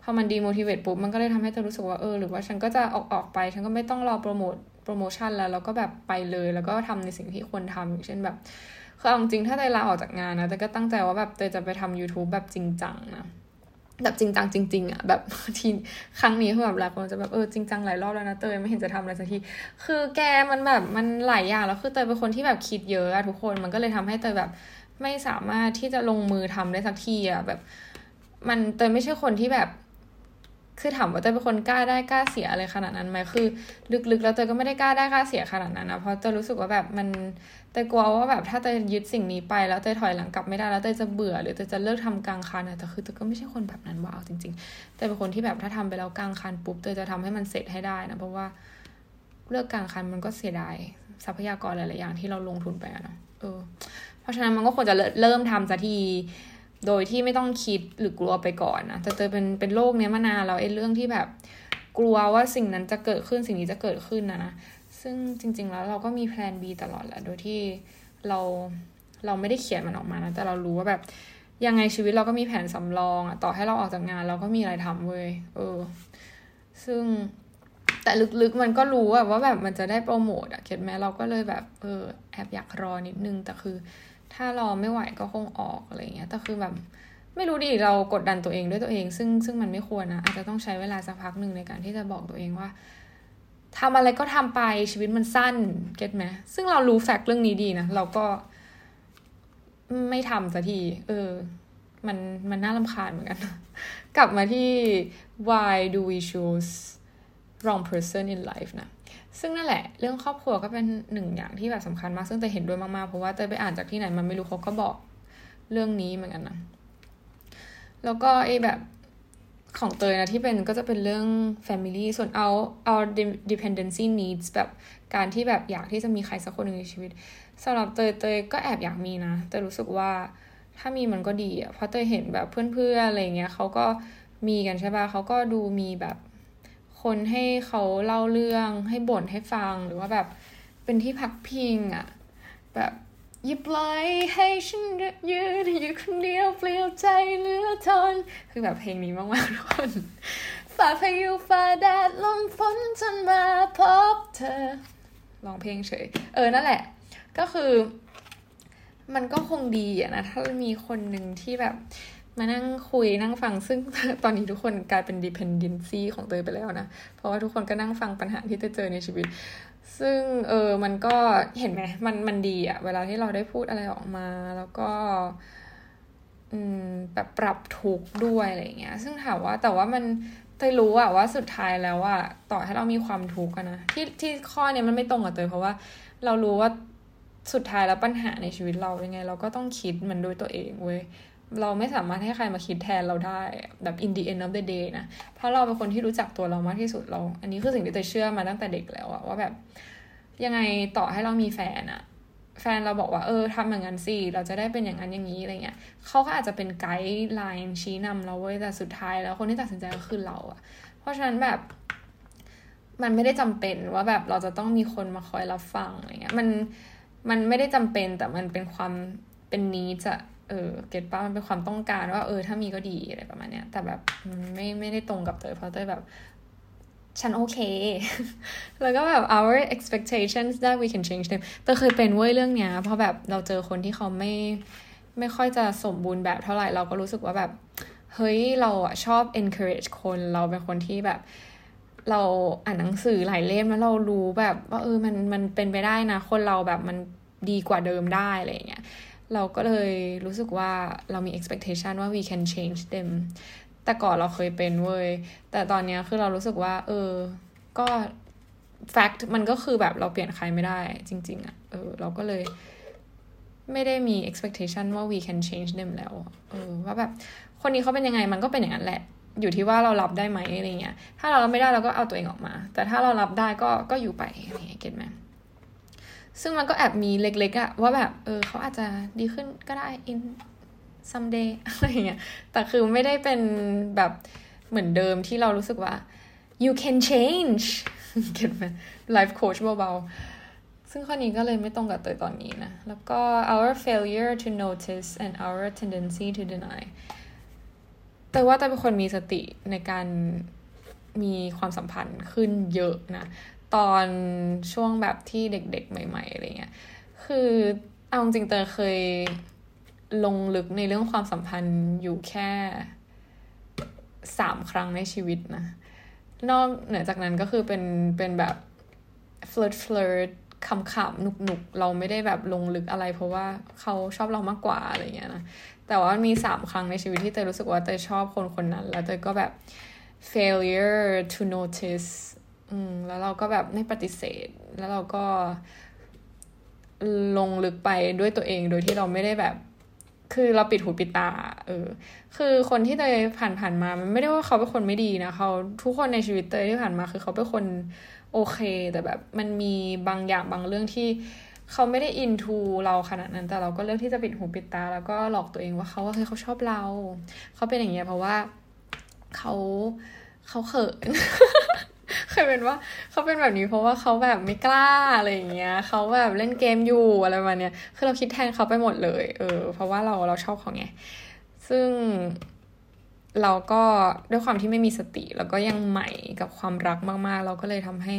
พอมันดีโมทิเวตปุ๊บมันก็เลยทำให้เธอรู้สึกว่าเออหรือว่าฉันก็จะออกออกไป ฉันก็ไม่ต้องรอโปรโมทโปรโมชั่นแล้วแล้วก็แบบไปเลยแล้วก็ทำในสิ่งที่ควรทำอย่างเช่นแบบคือเอาจริงถ้าเตยลาออกจากงานนะแต่ก็ตั้งใจว่าแบบเตยจะไปทำ YouTube แบบจริงจังนะ แบบจริงจังจริงๆอะแบบทีครั้งนี้คือแบบหลายคนจะแบบเออจริงจังหลายรอบแล้วนะเตยไม่เห็นจะทำอะไรสักที คือแกมันแบบมันหลายอย่างแล้วคือเตยเป็นคนที่แบบคิดเยอะอะทุกคนมันก็เลยทำให้เตยแบบ ไม่สามารถที่จะลงมือทำได้สักทีอะแบบ มันเตยไม่ใช่คนที่แบบ คือถามว่าเตยเป็นคนกล้าได้กล้าเสียอะไรขนาดนั้นไหมคือ ลึกๆ แล้วเตยก็ไม่ได้กล้าได้กล้าเสียขนาดนั้นนะเพราะเตยรู้สึกว่าแบบมันเตยกลัวว่าแบบถ้าเตยยึดสิ่งนี้ไปแล้วเตยถอยหลังกลับไม่ได้แล้วเตยจะเบื่อหรือเตยจะเลิกทำกลางคันอะแต่คือเตยก็ไม่ใช่คนแบบนั้นว่าเอาจริงๆเตยเป็นคนที่แบบถ้าทำไปแล้วกลางคันปุ๊บเตยจะทำให้มันเสร็จให้ได้นะเพราะว่าเลิกกลางคันมันก็เสียดายทรัพยากรหลายๆอย่างที่เราลงทุนไปอะเนาะเออ เพราะฉะนั้นมันก็ควรจะเริ่มทำสักที โดยที่ไม่ต้องคิดหรือกลัวไปก่อนนะแต่เตยเป็นเป็นโรคเนี้ยมานานแล้วไอ้เรื่องที่แบบ กลัวว่าสิ่งนั้นจะเกิดขึ้นสิ่งนี้จะเกิดขึ้นนะนะซึ่งจริง ๆ แล้วเราก็มีแพลน B ตลอดแหละโดยที่เราเราไม่ได้เขียนมันออกมานะแต่เรารู้ว่าแบบยังไงชีวิตเราก็มีแผนสำรองอะต่อให้เราออกจากงานเราก็มีอะไรทำเว้ยเออ ซึ่งแต่ลึกๆมันก็รู้อะว่าแบบมันจะได้โปรโมทอะเก็ตไหมเราก็เลยแบบเออแอบอยากรอนิดนึงแต่คือ ถ้ารอไม่ไหวก็คงออกอะไรเงี้ยแต่คือแบบไม่รู้ดิเรากดดันตัวเองด้วยตัวเอง ซึ่งซึ่งมันไม่ควรนะอาจจะต้องใช้เวลาสักพักหนึ่งในการที่จะบอกตัวเองว่าทำอะไรก็ทำไปชีวิตมันสั้นเก็ตไหมซึ่งเรารู้แฟกต์เรื่องนี้ดีนะเราก็ ไม่ทำสักที เออ มันมันน่าลำคาญเหมือนกัน กลับมาที่ why do we choose wrong person in life นะ ซึ่งนั่นแหละ เรื่องครอบครัวก็เป็นหนึ่งอย่างที่แบบสำคัญมาก ซึ่งเตยเห็นด้วยมากๆ เพราะว่าเตยไปอ่านจากที่ไหนมันไม่รู้เขาก็บอกเรื่องนี้เหมือนกันนะแล้วก็ไอ้แบบของเตยนะที่เป็นก็จะเป็นเรื่อง family ส่วนเอา our dependency needs แบบการที่แบบอยากที่จะมีใครสักคนหนึ่งในชีวิตสำหรับเตยเตยก็แอบอยากมีนะ แต่รู้สึกว่าถ้ามีมันก็ดีอะเพราะเตยเห็นแบบเพื่อนๆอะไรเงี้ยเขาก็มีกันใช่ป่ะเขาก็ดูมีแบบ คนให้เขาเล่าเรื่องให้บ่นให้ฟังหรือว่าแบบเป็นที่พักพิงอะแบบยิบไลให้ฉันยืนอยู่คนเดียวเปลี่ยวใจเหลือทนคือแบบเพลงนี้มากๆทุกคนฝ่าพายุฝ่าแดดลมฝนจนมาพบเธอร้องเพลงเฉย เออนั่นแหละ ก็คือ มันก็คงดีอะนะ ถ้ามีคนหนึ่งที่แบบ มานั่งคุยนั่งฟังซึ่งตอนนี้ทุกคนกลายเป็น dependency ของเตยไปแล้วนะ เพราะว่าทุกคนก็นั่งฟังปัญหาที่เตยเจอในชีวิต ซึ่งเออมันก็เห็นไหมมันมันดีอะเวลาที่เราได้พูดอะไรออกมาแล้วก็อืมแบบปรับทุกด้วยอะไรเงี้ย ซึ่งถามว่าแต่ว่ามันเตยรู้อะว่าสุดท้ายแล้วอะต่อให้เรามีความทุกข์กันนะที่ที่ข้อเนี้ยมันไม่ตรงกับเตยเพราะว่าเรารู้ว่าสุดท้ายแล้วปัญหาในชีวิตเรายังไง เราก็ต้องคิดมันด้วยตัวเองเว้ย เราไม่สามารถให้ใครมาคิดแทนเราได้แบบ in the end of the day นะ เพราะเราเป็นคนที่รู้จักตัวเรามากที่สุดเรา อันนี้คือสิ่งที่เตยเชื่อมาตั้งแต่เด็กแล้วอะว่าแบบยังไงต่อให้เรามีแฟนอะแฟนเราบอกว่าเออทำอย่างนั้นสิเราจะได้เป็นอย่างนั้นอย่างนี้อะไรเงี้ยเขาก็อาจจะเป็นไกด์ไลน์ชี้นำเราเว้แต่สุดท้ายแล้วคนที่ตัดสินใจก็คือเราอะเพราะฉะนั้นแบบ มันไม่ได้จำเป็นว่าแบบเราจะต้องมีคนมาคอยรับฟังอะไรเงี้ยมันมันไม่ได้จำเป็นแต่มันเป็นความเป็นนี้จะ เออเก็ตป้ามันเป็นความต้องการว่าเออถ้ามีก็ดีอะไรประมาณเนี้ย แต่แบบมันไม่ไม่ได้ตรงกับเตยเพราะเตยแบบฉันโอเค แล้วก็แบบ our expectations that we can change them เตยเคยเป็นเว้ยเรื่องเนี้ย เพราะแบบเราเจอคนที่เขาไม่ ไม่ค่อยจะสมบูรณ์แบบเท่าไหร่ เราก็รู้สึกว่าแบบ เฮ้ย เราอะชอบ encourage คน เราเป็นคนที่แบบ เราอ่านหนังสือหลายเล่มแล้วเรารู้แบบว่าเออ มัน มันเป็นไปได้นะ คนเราแบบมันดีกว่าเดิมได้อะไรเงี้ย เราก็เลยรู้สึกว่าเรามี expectation ว่า we can change them แต่ก่อนเราเคยเป็นเว้ย แต่ตอนนี้คือเรารู้สึกว่า เออ ก็ fact มันก็คือแบบเราเปลี่ยนใครไม่ได้จริง ๆอะ่ะ เออ เราก็เลยไม่ได้มี expectation ว่า we can change them แล้ว เออ ว่าแบบ คนนี้เขาเป็นยังไงมันก็เป็นอย่างนั้นแหละ อยู่ที่ว่าเรารับได้ไหมอะไรเงี้ย ถ้าเรารับไม่ได้เราก็เอาตัวเองออกมา แต่ถ้าเรารับได้ก็ก็อยู่ไปอะไรเงี้ยเก็ตไหม ซึ่งมันก็แอบมีเล็กๆอะว่าแบบ เออเขาอาจจะดีขึ้นก็ได้ in someday อะไรเงี้ย แต่คือไม่ได้เป็นแบบเหมือนเดิมที่เรารู้สึกว่า you can change เก็ตไหม life coach เบาๆ ซึ่งข้อนี้ก็เลยไม่ตรงกับตัวตอนนี้นะ แล้วก็ our failure to notice and our tendency to deny แต่ว่าแต่เป็นคนมีสติในการมีความสัมพันธ์ขึ้นเยอะนะ ตอนช่วงแบบที่เด็กๆ ใหม่ ๆอะไรเงี้ย คือเอาจริงๆเตเคยลงลึกในเรื่องความสัมพันธ์อยู่แค่สามครั้งในชีวิตนะ นอกเหนือจากนั้นก็คือเป็นเป็นแบบ flirt flirt ขำๆหนุกๆเราไม่ได้แบบลงลึกอะไร เพราะว่าเขาชอบเรามากกว่าอะไรเงี้ยนะ แต่ว่ามีสามครั้งในชีวิตที่เตยรู้สึกว่าเตยชอบคนคนนั้น แล้วเตยก็แบบ failure to notice อืมแล้วเราก็แบบไม่ปฏิเสธ แล้วเราก็ลงลึกไปด้วยตัวเองโดยที่เราไม่ได้แบบ คือเราปิดหูปิดตา เออ คือคนที่เตยผ่านผ่านมา มันไม่ได้ว่าเขาเป็นคนไม่ดีนะเขาทุกคนในชีวิตเตยที่ผ่านมา คือเขาเป็นคนโอเค แต่แบบมันมีบางอย่างบางเรื่องที่เขาไม่ได้อินทูเราขนาดนั้น แต่เราก็เลือกที่จะปิดหูปิดตา แล้วก็หลอกตัวเองว่าเขาเคือเขาชอบเรา เขาเป็นอย่างเงี้ยเพราะว่าเขาเขาเขิน เคยเป็นว่าเขาเป็นแบบนี้เพราะว่าเขาแบบไม่กล้าอะไรอย่างเงี้ยเขาแบบเล่นเกมอยู่อะไรประมาณเนี้ยคือเราคิดแทนเขาไปหมดเลย เออ เพราะว่าเราเราชอบเขาไงซึ่งเราก็ด้วยความที่ไม่มีสติ แล้วก็ยังใหม่กับความรักมาก ๆ เราก็เลยทำให้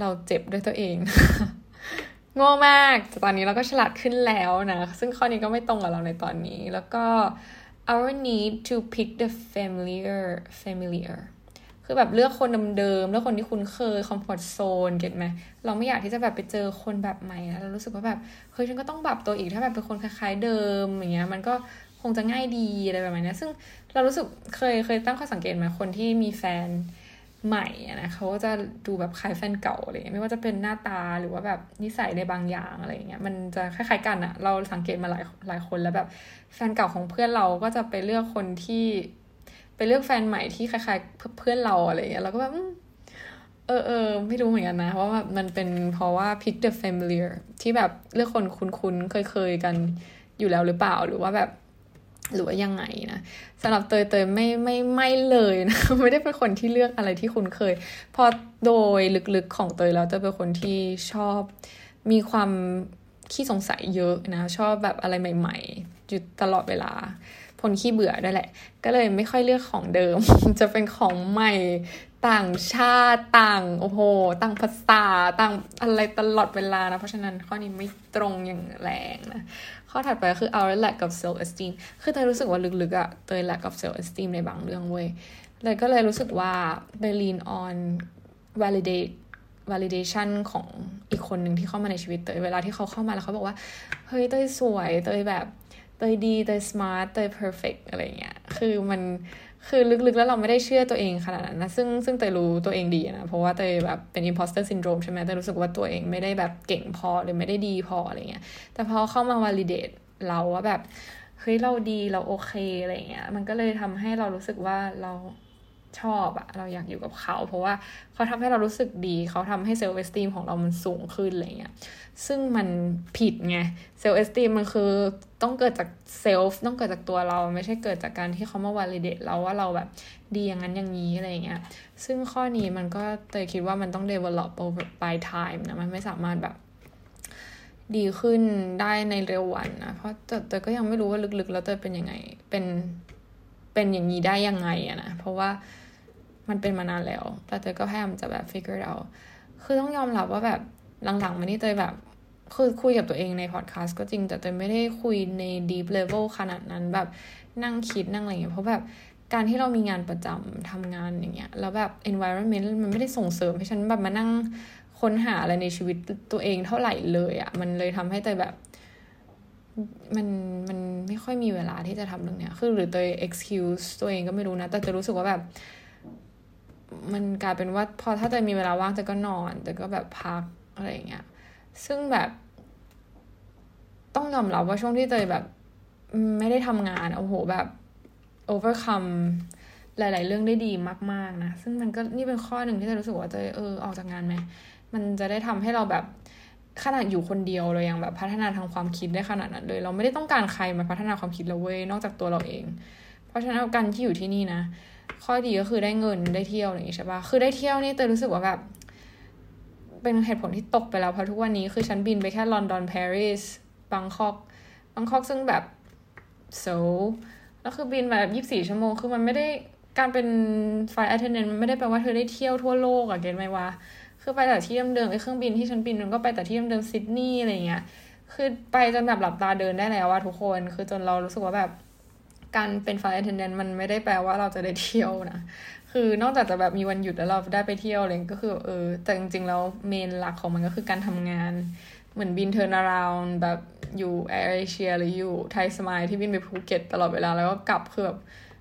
เราเจ็บด้วยตัวเองโง่มากแต่ตอนนี้เราก็ฉลาดขึ้นแล้วนะ ซึ่งข้อนี้ก็ไม่ตรงกับเราในตอนนี้ แล้วก็ our need to pick the familiar familiar คือแบบเลือกคนเดิมๆเลือกคนที่คุ้นเคยคอมฟอร์ทโซนเก็ตไหมเราไม่อยากที่จะแบบไปเจอคนแบบใหม่แล้วเรารู้สึกว่าแบบเฮ้ยฉันก็ต้องปรับตัวอีกถ้าแบบเป็นคนคล้ายๆเดิมอย่างเงี้ยมันก็คงจะง่ายดีอะไรแบบนี้ซึ่งเรารู้สึกเคยเคยตั้งข้อสังเกตไหมคนที่มีแฟนใหม่นะเขาก็จะดูแบบคล้ายแฟนเก่าอะไรเงี้ยไม่ว่าจะเป็นหน้าตาหรือว่าแบบนิสัยในบางอย่างอะไรเงี้ยมันจะคล้ายๆกันอะเราสังเกตมาหลายหลายคนแล้วแบบแฟนเก่าของเพื่อนเราก็จะไปเลือกคนที่ ไปเลือกแฟนใหม่ที่คล้ายๆเพื่อนเราอะไรเงี้ยเราก็แบบเออเออไม่รู้เหมือนกันนะว่าแบบมันเป็นเพราะว่า pick the familiar ที่แบบเลือกคนคุ้นๆเคยๆกันอยู่แล้วหรือเปล่าหรือว่าแบบหรือว่ายังไงนะสำหรับเตยเตยไม่ไม่ไม่เลยนะไม่ได้เป็นคนที่เลือกอะไรที่คุ้นเคย พอโดยลึกๆของเตยแล้วเตยเป็นคนที่ชอบมีความขี้สงสัยเยอะนะ ชอบแบบอะไรใหม่ ๆ อยู่ตลอดเวลา คนขี้เบื่อด้วยแหละ ก็เลยไม่ค่อยเลือกของเดิม จะเป็นของใหม่ต่างชาติต่างโอ้โหต่างภาษาต่างอะไรตลอดเวลานะ เพราะฉะนั้นข้อนี้ไม่ตรงอย่างแรงนะ ข้อถัดไปคือ our lack of self esteem คือเตยรู้สึกว่าลึกๆอะเตย lack of self esteem ในบางเรื่องเว้ยเลยก็เลยรู้สึกว่าไป lean on validate validation ของอีกคนหนึ่งที่เข้ามาในชีวิตเตยเวลาที่เขาเข้ามาแล้วเขาบอกว่า เฮ้ยเตยสวยเตยแบบ เตยดีเตย smart เตย perfect อะไรเงี้ยคือมันคือลึกๆแล้วเราไม่ได้เชื่อตัวเองขนาดนั้นนะซึ่งซึ่งเตยรู้ตัวเองดีนะ เพราะว่าเตยแบบเป็น imposter syndrome ใช่ไหมเตยรู้สึกว่าตัวเองไม่ได้แบบเก่งพอหรือไม่ได้ดีพออะไรเงี้ยแต่พอเข้ามา validate เราว่าแบบเฮ้ยเราดีเราโอเคอะไรเงี้ยมันก็เลยทำให้เรารู้สึกว่าเรา ชอบอะเราอยากอยู่กับเขา เพราะว่าเขาทำให้เรารู้สึกดี เขาทำให้ self-esteem ของเรามันสูงขึ้นอะไรเงี้ยซึ่งมันผิดไง self-esteem มันคือต้องเกิดจาก self ต้องเกิดจากตัวเราไม่ใช่เกิดจากการที่เขามา validate เราว่าเราแบบดีอย่างนั้นอย่างนี้อะไรเงี้ยซึ่งข้อนี้มันก็เตยคิดว่ามันต้อง develop over by time นะมันไม่สามารถแบบดีขึ้นได้ในเร็ววันนะ เพราะเตยก็ยังไม่รู้ว่าลึกๆ แล้วเตยเป็นยังไง เป็น เป็นอย่างนี้ได้ยังไงอะนะ เพราะว่า มันเป็นมานานแล้ว แต่เตยก็พยายามจะแบบ figure out คือต้องยอมรับว่าแบบหลังๆ มานี่เตยแบบคือคุยกับตัวเองในพอดแคสต์ก็จริง แต่เตยไม่ได้คุยใน deep level ขนาดนั้นแบบนั่งคิดนั่งอะไรอย่างเงี้ยเพราะแบบการที่เรามีงานประจำทำงานอย่างเงี้ยแล้วแบบ environment มันไม่ได้ส่งเสริมให้ฉันแบบมานั่งค้นหาอะไรในชีวิตตัวเองเท่าไหร่เลยอะ่ะมันเลยทำให้เตยแบบ มันมันไม่ค่อยมีเวลาที่จะทำเรื่องเนี้ยคือหรือเตย excuse ตัวเองก็ไม่รู้นะ แต่จะรู้สึกว่าแบบ มันกลายเป็นว่าพอถ้าเตยมีเวลาว่างเตยก็นอนแต่ก็แบบพักอะไรอย่างเงี้ย ซึ่งแบบต้องยอมรับว่าช่วงที่เตยแบบไม่ได้ทำงานโอ้โหแบบ overcome หลาย ๆ เรื่องได้ดีมาก ๆ นะ ซึ่งมันก็นี่เป็นข้อหนึ่งที่จะรู้สึกว่าจะเออออกจากงานไหม มันจะได้ทำให้เราแบบขนาดอยู่คนเดียวเรายังแบบพัฒนาทางความคิดได้ขนาดนั้นเลย เราไม่ได้ต้องการใครมาพัฒนาความคิดเราเว้ยนอกจากตัวเราเอง เพราะฉะนั้นการที่อยู่ที่นี่นะ ข้อดีก็คือได้เงินได้เที่ยวอะไรอย่างนี้ใช่ปะคือได้เที่ยวนี่เตยรู้สึกว่าแบบ เป็นเหตุผลที่ตกไปแล้วเพราะทุกวันนี้คือฉันบินไปแค่ลอนดอนปารีสบังคอกบังคอกซึ่งแบบโซแล้วคือบินแบบยี่สิบสี่ชั่วโมง คือมันไม่ได้การเป็นไฟล์ attendant มันไม่ได้แปลว่าเธอได้เที่ยวทั่วโลกอะเก็ตไหมวะคือไปแต่ที่เดิมๆไอ้เครื่องบินที่ฉันบินมันก็ไปแต่ที่เดิมๆซิดนีย์อะไรเงี้ยคือไปจนแบบหลับตาเดินได้แล้วว่าทุกคน คือจนเรารู้สึกว่าแบบ การเป็นไฟล์ attendant มันไม่ได้แปลว่าเราจะได้เที่ยวนะ คือนอกจากจะแบบมีวันหยุดแล้วเราได้ไปเที่ยวอะไรก็คือเออ แต่จริงๆแล้ว main หลักของมันก็คือการทำงาน เหมือนบิน turnaround แบบอยู่แอร์เอเชียหรืออยู่ไทยสมายที่บินไปภูเก็ตตลอดเวลาแล้วก็กลับคือแบบ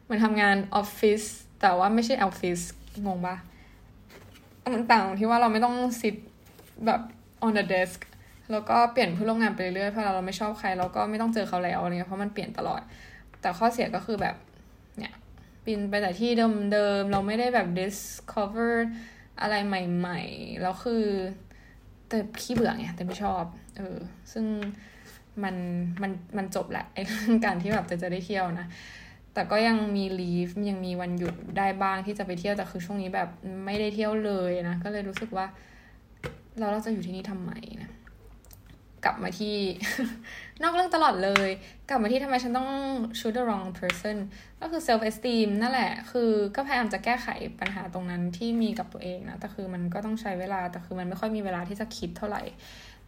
มันทำงานออฟฟิศแต่ว่าไม่ใช่ออฟฟิศงงปะมันต่างที่ว่าเราไม่ต้องซิดแบบ on the desk แล้วก็เปลี่ยนผู้ร่วมงานไปเรื่อยๆเพราะเราไม่ชอบใครเราก็ไม่ต้องเจอเขาแล้วอะไรเงี้ยเพราะมันเปลี่ยนตลอด แต่ข้อเสียก็คือแบบเนี่ยบินไปแต่ที่เดิมๆ เราไม่ได้แบบ discover อะไรใหม่ๆ แล้วคือแต่ขี้เบื่อไงแต่ไม่ชอบ เออ ซึ่งมันมันมันจบแหละไอ้เรื่องการที่แบบจะจะได้เที่ยวนะ แต่ก็ยังมีลีฟยังมีวันหยุดได้บ้างที่จะไปเที่ยวแต่คือช่วงนี้แบบไม่ได้เที่ยวเลยนะ ก็เลยรู้สึกว่า เราเราจะอยู่ที่นี่ทำไมนะ กลับมาที่ นอกเรื่องตลอดเลย กลับมาที่ทำไมฉันต้อง shoot the wrong person ก็คือ self esteem นั่นแหละ คือก็พยายามจะแก้ไขปัญหาตรงนั้นที่มีกับตัวเองนะ แต่คือมันก็ต้องใช้เวลา แต่คือมันไม่ค่อยมีเวลาที่จะคิดเท่าไหร่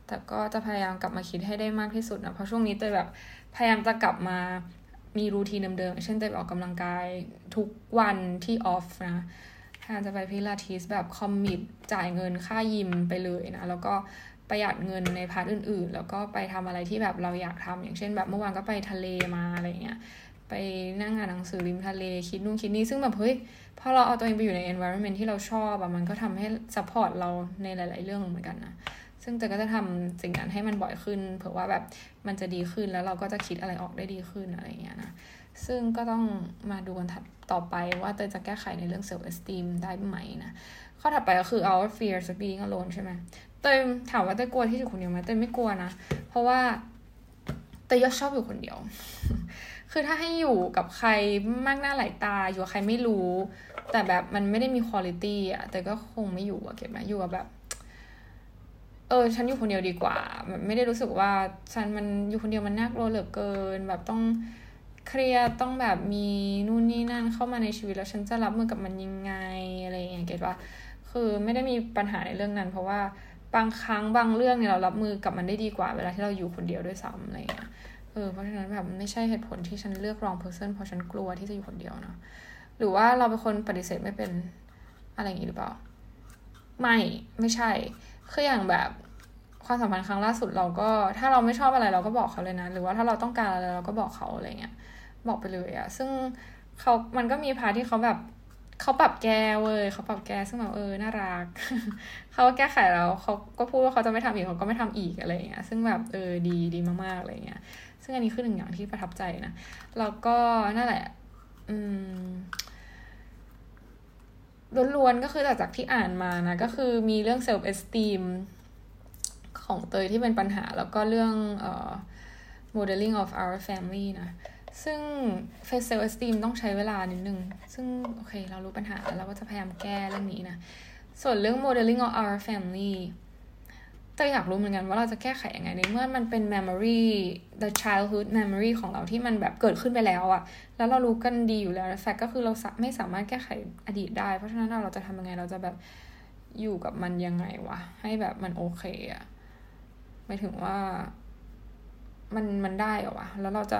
แต่ก็จะพยายามกลับมาคิดให้ได้มากที่สุดนะ เพราะช่วงนี้เตยแบบพยายามจะกลับมามีรูทีนเดิมๆ เช่นเตยออกกำลังกายทุกวันที่ off นะพยายามจะไปพิลาทิสแบบ commit จ่ายเงินค่ายิมไปเลยนะ แล้วก็ ประหยัดเงินใน part อื่น ๆ แล้วก็ไปทำอะไรที่แบบเราอยากทำอย่างเช่น แบบเมื่อวานก็ไปทะเลมาอะไรเงี้ยไปนั่งอ่านหนังสือริมทะเลคิดนู่นคิดนี่ซึ่งแบบเฮ้ยพอเราเอาตัวเองไปอยู่ใน environment ที่เราชอบอะมันก็ทำให้ support เราในหลาย ๆ เรื่องเหมือนกันนะซึ่งเตยก็จะทำสิ่งนั้นให้มันบ่อยขึ้น เผื่อว่าแบบมันจะดีขึ้นแล้วเราก็จะคิดอะไรออกได้ดีขึ้นอะไรเงี้ยนะซึ่งก็ต้องมาดูกันถัดต่อไปว่าเตยจะแก้ไขในเรื่อง self esteem ได้ไหมนะข้อถัดไปก็คือ our fear of being alone ใช่ไหม เตยถามว่าเตยกลัวที่อยู่คนเดียวไหมเตยไม่กลัวนะ เพราะว่าเตยยชอบอยู่คนเดียว คือถ้าให้อยู่กับใครมากหน้าหลายตา อยู่กับใครไม่รู้ แต่แบบมันไม่ได้มีคุณภาพอะแต่ก็คงไม่อยู่อะเก็บไหมอยู่กับแบบ เออ ฉันอยู่คนเดียวดีกว่าแบบไม่ได้รู้สึกว่าฉันมันอยู่คนเดียวมันน่ากลัวเหลือเกิน แบบต้องเครียดต้องแบบมีนู่นนี่นั่นเข้ามาในชีวิตแล้วฉันจะรับมือกับมันยังไงอะไรอย่างเงี้ยเก็ตว่าคือไม่ได้มีปัญหาในเรื่องนั้น เพราะว่า บางครั้งบางเรื่องเนี่ยเรารับมือกับมันได้ดีกว่าเวลาที่เราอยู่คนเดียวด้วยซ้ำอะไรเงี้ยเออเพราะฉะนั้นแบบไม่ใช่เหตุผลที่ฉันเลือกรองเพอร์เซนเพราะฉันกลัวที่จะอยู่คนเดียวเนาะหรือว่าเราเป็นคนปฏิเสธไม่เป็นอะไรอย่างงี้หรือเปล่า ไม่ไม่ใช่คืออย่างแบบความสัมพันธ์ครั้งล่าสุดเราก็ถ้าเราไม่ชอบอะไรเราก็บอกเขาเลยนะ หรือว่าถ้าเราต้องการอะไรเราก็บอกเขาอะไรเงี้ยบอกไปเลยอะซึ่งเขามันก็มีพาที่เขาแบบ เขาปรับแก้เว้ยเขาปรับแก้ซึ่งแบบเออน่ารักเขาแก้ไขแล้วเขาก็พูดว่าเขาจะไม่ทำอีกเขาก็ไม่ทำอีกอะไรเงี้ยซึ่งแบบเออดีดีมากๆอะไรเงี้ยซึ่งอันนี้คือหนึ่งอย่างที่ประทับใจนะแล้วก็นั่นแหละ อืมล้วนๆก็คือจากที่อ่านมานะ ก็คือมีเรื่อง self esteem ของเตยที่เป็นปัญหา แล้วก็เรื่องเอ่อ modeling of our family นะ ซึ่ง face self esteem ต้องใช้เวลานิดนึง ซึ่งโอเค เรารู้ปัญหาแล้วเราก็จะพยายามแก้เรื่องนี้นะ ส่วนเรื่อง modeling of our family ตยอยากรู้เหมือนกันว่าเราจะแก้ไขยังไงในเมื่อมันเป็น memory the childhood memory ของเราที่มันแบบเกิดขึ้นไปแล้วอะแล้วเรารู้กันดีอยู่แล้วแฟกก็คือเราไม่สามารถแก้ไขอดีตได้ เพราะฉะนั้นเราจะทำยังไงเราจะแบบอยู่กับมันยังไงวะ ให้แบบมันโอเคอะหมายถึงว่ามันมันได้เหรอวะ แล้วเราจะ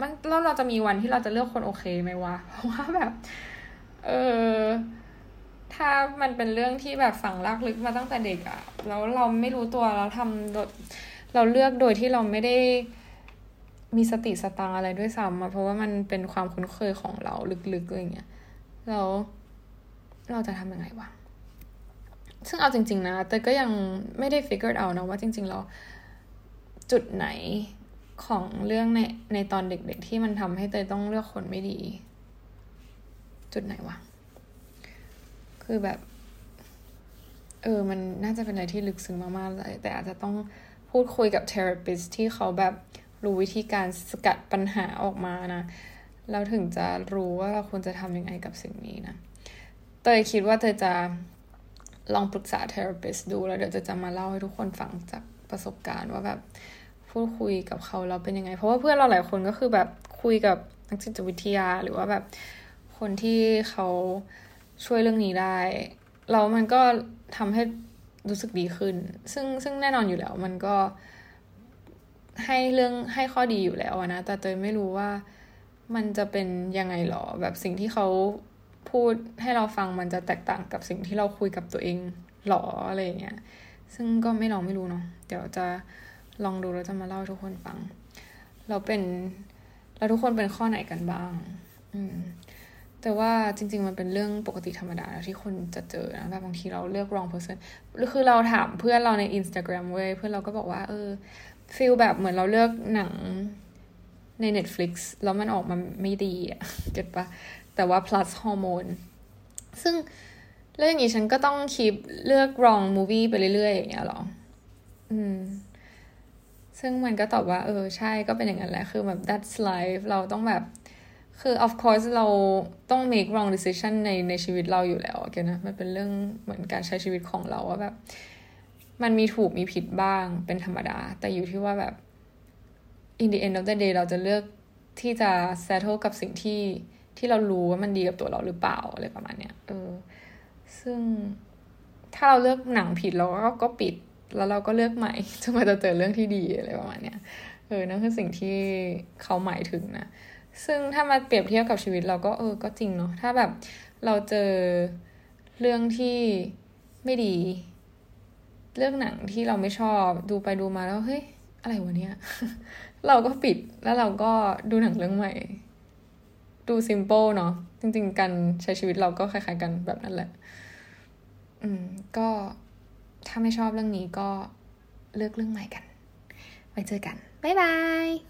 มันแล้วเราจะมีวันที่เราจะเลือกคนโอเคไหมวะเพราะว่าแบบ เออถ้ามันเป็นเรื่องที่แบบฝังลากลึกมาตั้งแต่เด็กอะแล้วเราไม่รู้ตัวเราทำโดยเราเลือกโดยที่เราไม่ได้มีสติสตังอะไรด้วยซ้ำอะเพราะว่ามันเป็นความคุ้นเคยของเราลึกๆอะไรเงี้ยแล้วเราจะทำยังไงวะซึ่งเอาจริง ๆ นะ แต่ก็ยังไม่ได้ figure out นะว่าจริงๆแล้วจุดไหน ของเรื่องในในตอนเด็กๆที่มันทำให้เตยต้องเลือกคนไม่ดี จุดไหนวะ คือแบบ เออ มันน่าจะเป็นอะไรที่ลึกซึ้งมากๆเลยแต่อาจจะต้องพูดคุยกับ therapist ที่เขาแบบรู้วิธีการสกัดปัญหาออกมานะแล้วถึงจะรู้ว่าเราควรจะทำยังไงกับสิ่งนี้นะ เตยคิดว่าเตยจะลองปรึกษา therapist ดูแล้วเดี๋ยวจะจะมาเล่าให้ทุกคนฟังจากประสบการณ์ว่าแบบ พูดคุยกับเขาเราเป็นยังไง เพราะว่าเพื่อนเราหลายคนก็คือแบบคุยกับนักจิตวิทยาหรือว่าแบบคนที่เขาช่วยเรื่องนี้ได้แล้วมันก็ทำให้รู้สึกดีขึ้น ซึ่งซึ่งแน่นอนอยู่แล้ว มันก็ให้เรื่องให้ข้อดีอยู่แล้วนะ แต่เตยไม่รู้ว่ามันจะเป็นยังไงหรอ แบบสิ่งที่เขาพูดให้เราฟังมันจะแตกต่างกับสิ่งที่เราคุยกับตัวเองหรออะไรเงี้ย ซึ่งก็ไม่ลองไม่รู้เนาะ เดี๋ยวจะ ลองดูแล้วจะมาเล่าทุกคนฟัง เราเป็นแล้วทุกคนเป็นข้อไหนกันบ้าง อืม แต่ว่าจริง ๆ มันเป็นเรื่องปกติธรรมดาที่คนจะเจอนะแบบบางทีเราเลือก wrong person คือเราถามเพื่อนเราใน Instagram เว้ยเพื่อนเราก็บอกว่า เออฟีลแบบเหมือนเราเลือกหนังใน Netflix แล้วมันออกมาไม่ดีอะเก็ตปะแต่ว่า plus ฮอร์โมนซึ่งเรื่องนี้ฉันก็ต้องคีบเลือก wrong movie ไปเรื่อยๆอย่างเงี้ยหรอ อืม ซึ่งมันก็ตอบว่าเออใช่ก็เป็นอย่างนั้นแหละ คือแบบ that's life เราต้องแบบ คือ of course เราต้อง make wrong decision ในในชีวิตเราอยู่แล้วโอเคนะ มันเป็นเรื่องเหมือนการใช้ชีวิตของเราว่าแบบ มันมีถูกมีผิดบ้างเป็นธรรมดา แต่อยู่ที่ว่าแบบ in the end of the day เราจะเลือกที่จะ settle กับสิ่งที่ที่เรารู้ว่ามันดีกับตัวเราหรือเปล่าอะไรประมาณเนี้ยเออ ซึ่งถ้าเราเลือกหนังผิดเราก็ก็ปิด แล้วเราก็เลือกใหม่จนมาจะเจอเรื่องที่ดีอะไรประมาณเนี้ยเออนั่นคือสิ่งที่เขาหมายถึงนะ ซึ่งถ้ามาเปรียบเทียบกับชีวิตเราก็เออก็จริงเนาะถ้าแบบเราเจอเรื่องที่ไม่ดี เรื่องหนังที่เราไม่ชอบดูไปดูมาแล้วเฮ้ยอะไรวะเนี้ยเราก็ปิดแล้วเราก็ดูหนังเรื่องใหม่ ดู simple เนาะจริง ๆ การใช้ชีวิตเราก็คล้าย ๆ กันแบบนั้นแหละ อืมก็ ถ้าไม่ชอบเรื่องนี้ก็เลือกเรื่องใหม่กัน ไว้เจอกัน บ๊ายบาย